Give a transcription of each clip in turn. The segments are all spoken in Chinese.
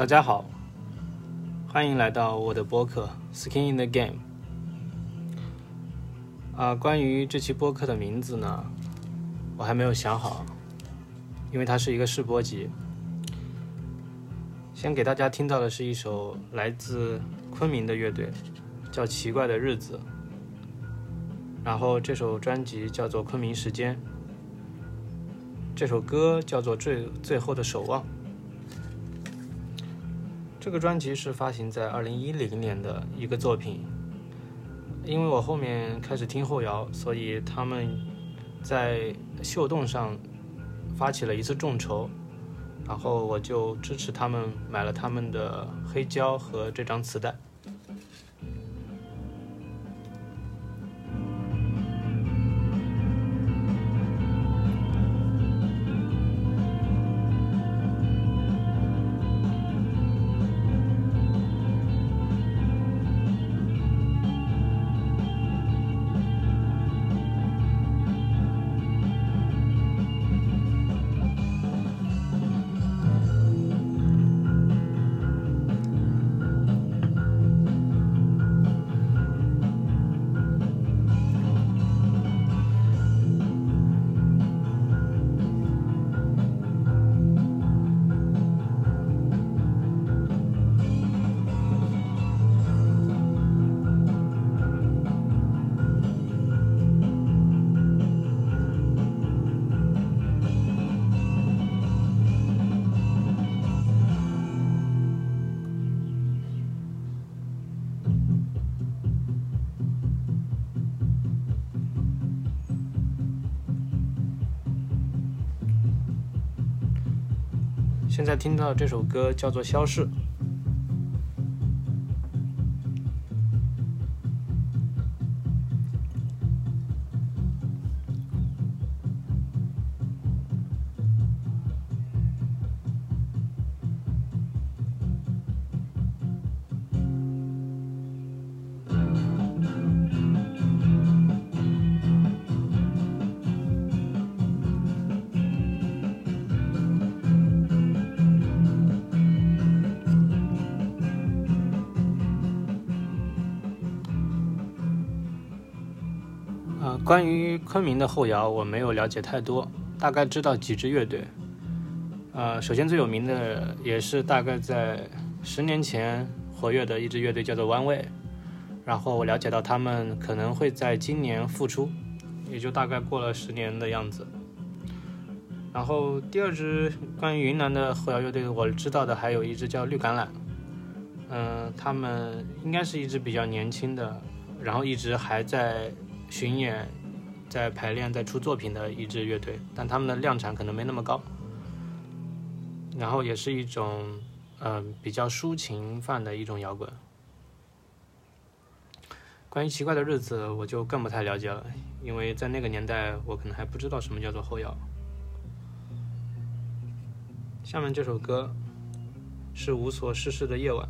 大家好，欢迎来到我的播客《Skin in the Game》。啊，关于这期播客的名字呢，我还没有想好，因为它是一个试播集。先给大家听到的是一首来自昆明的乐队，叫《奇怪的日子》。然后这首专辑叫做《昆明时间》，这首歌叫做《最最后的守望》。这个专辑是发行在二零一零年的一个作品，因为我后面开始听后摇，所以他们在秀动上发起了一次众筹，然后我就支持他们买了他们的黑胶和这张磁带。现在听到这首歌叫做《消逝》。关于昆明的后摇，我没有了解太多，大概知道几支乐队。呃，首先最有名的也是大概在十年前活跃的一支乐队叫做 One Way，然后我了解到他们可能会在今年复出，也就大概过了十年的样子。然后第二支关于云南的后摇乐队，我知道的还有一支叫绿橄榄，嗯，他们应该是一支比较年轻的，然后一直还在巡演。在排练、在出作品的一支乐队，但他们的量产可能没那么高。然后也是一种，嗯，比较抒情范的一种摇滚。关于奇怪的日子，我就更不太了解了，因为在那个年代，我可能还不知道什么叫做后摇。下面这首歌是无所事事的夜晚。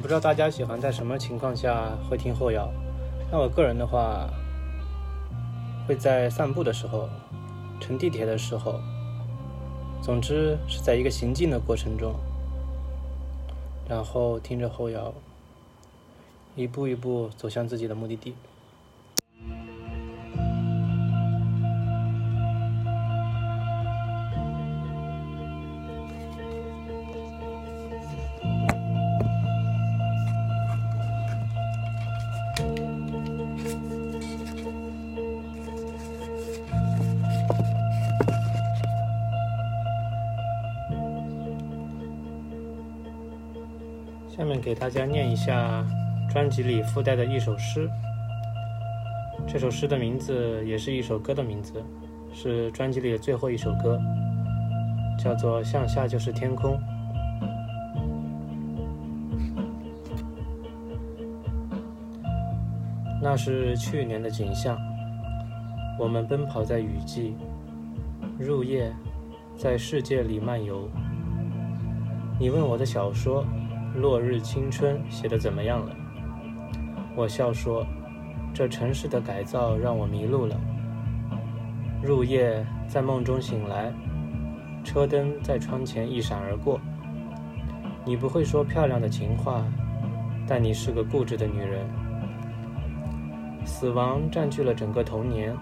不知道大家喜欢在什么情况下会听后摇。那我个人的话，会在散步的时候、乘地铁的时候，总之是在一个行进的过程中，然后听着后摇，一步一步走向自己的目的地。给大家念一下专辑里附带的一首诗。这首诗的名字也是一首歌的名字，是专辑里的最后一首歌，叫做《向下就是天空》。那是去年的景象，我们奔跑在雨季，入夜，在世界里漫游。你问我的小说。落日青春写的怎么样了？我笑说：“这城市的改造让我迷路了。入夜，在梦中醒来，车灯在窗前一闪而过。你不会说漂亮的情话，但你是个固执的女人。死亡占据了整个童年，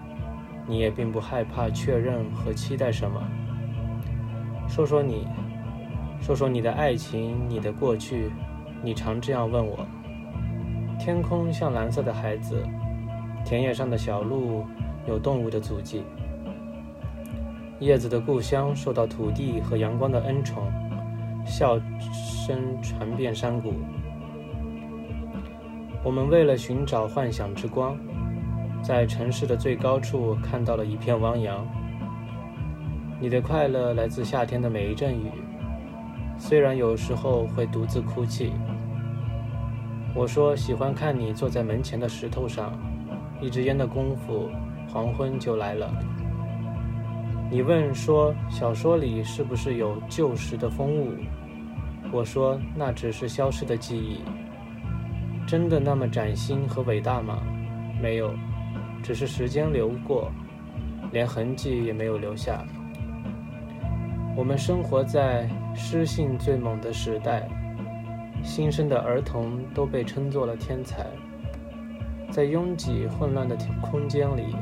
你也并不害怕确认和期待什么。说说你。”说说你的爱情，你的过去，你常这样问我。天空像蓝色的孩子，田野上的小路有动物的足迹。叶子的故乡受到土地和阳光的恩宠，笑声传遍山谷。我们为了寻找幻想之光，在城市的最高处看到了一片汪洋。你的快乐来自夏天的每一阵雨。虽然有时候会独自哭泣，我说喜欢看你坐在门前的石头上，一支烟的功夫，黄昏就来了。你问说小说里是不是有旧时的风物？我说那只是消失的记忆。真的那么崭新和伟大吗？没有，只是时间流过，连痕迹也没有留下。我们生活在。诗性最猛的时代，新生的儿童都被称作了天才。在拥挤混乱的空间里，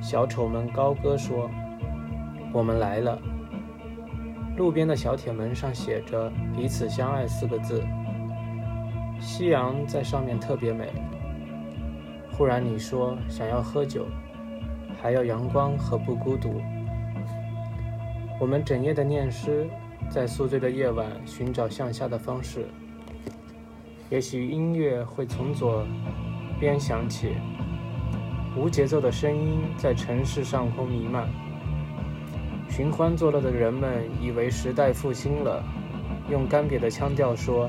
小丑们高歌说：“我们来了。”路边的小铁门上写着“彼此相爱”四个字。夕阳在上面特别美。忽然你说想要喝酒，还要阳光和不孤独。我们整夜的念诗。在宿醉的夜晚寻找向下的方式，也许音乐会从左边响起，无节奏的声音在城市上空弥漫。寻欢作乐的人们以为时代复兴了，用干瘪的腔调说：“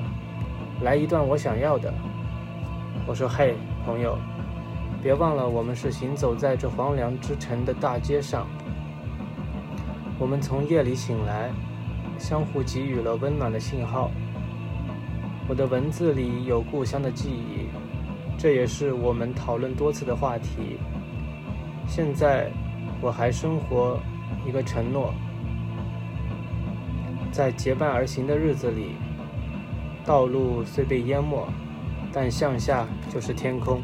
来一段我想要的。”我说：“嘿，朋友，别忘了我们是行走在这荒凉之城的大街上，我们从夜里醒来。”相互给予了温暖的信号。我的文字里有故乡的记忆，这也是我们讨论多次的话题。现在我还生活一个承诺，在结伴而行的日子里，道路虽被淹没，但向下就是天空。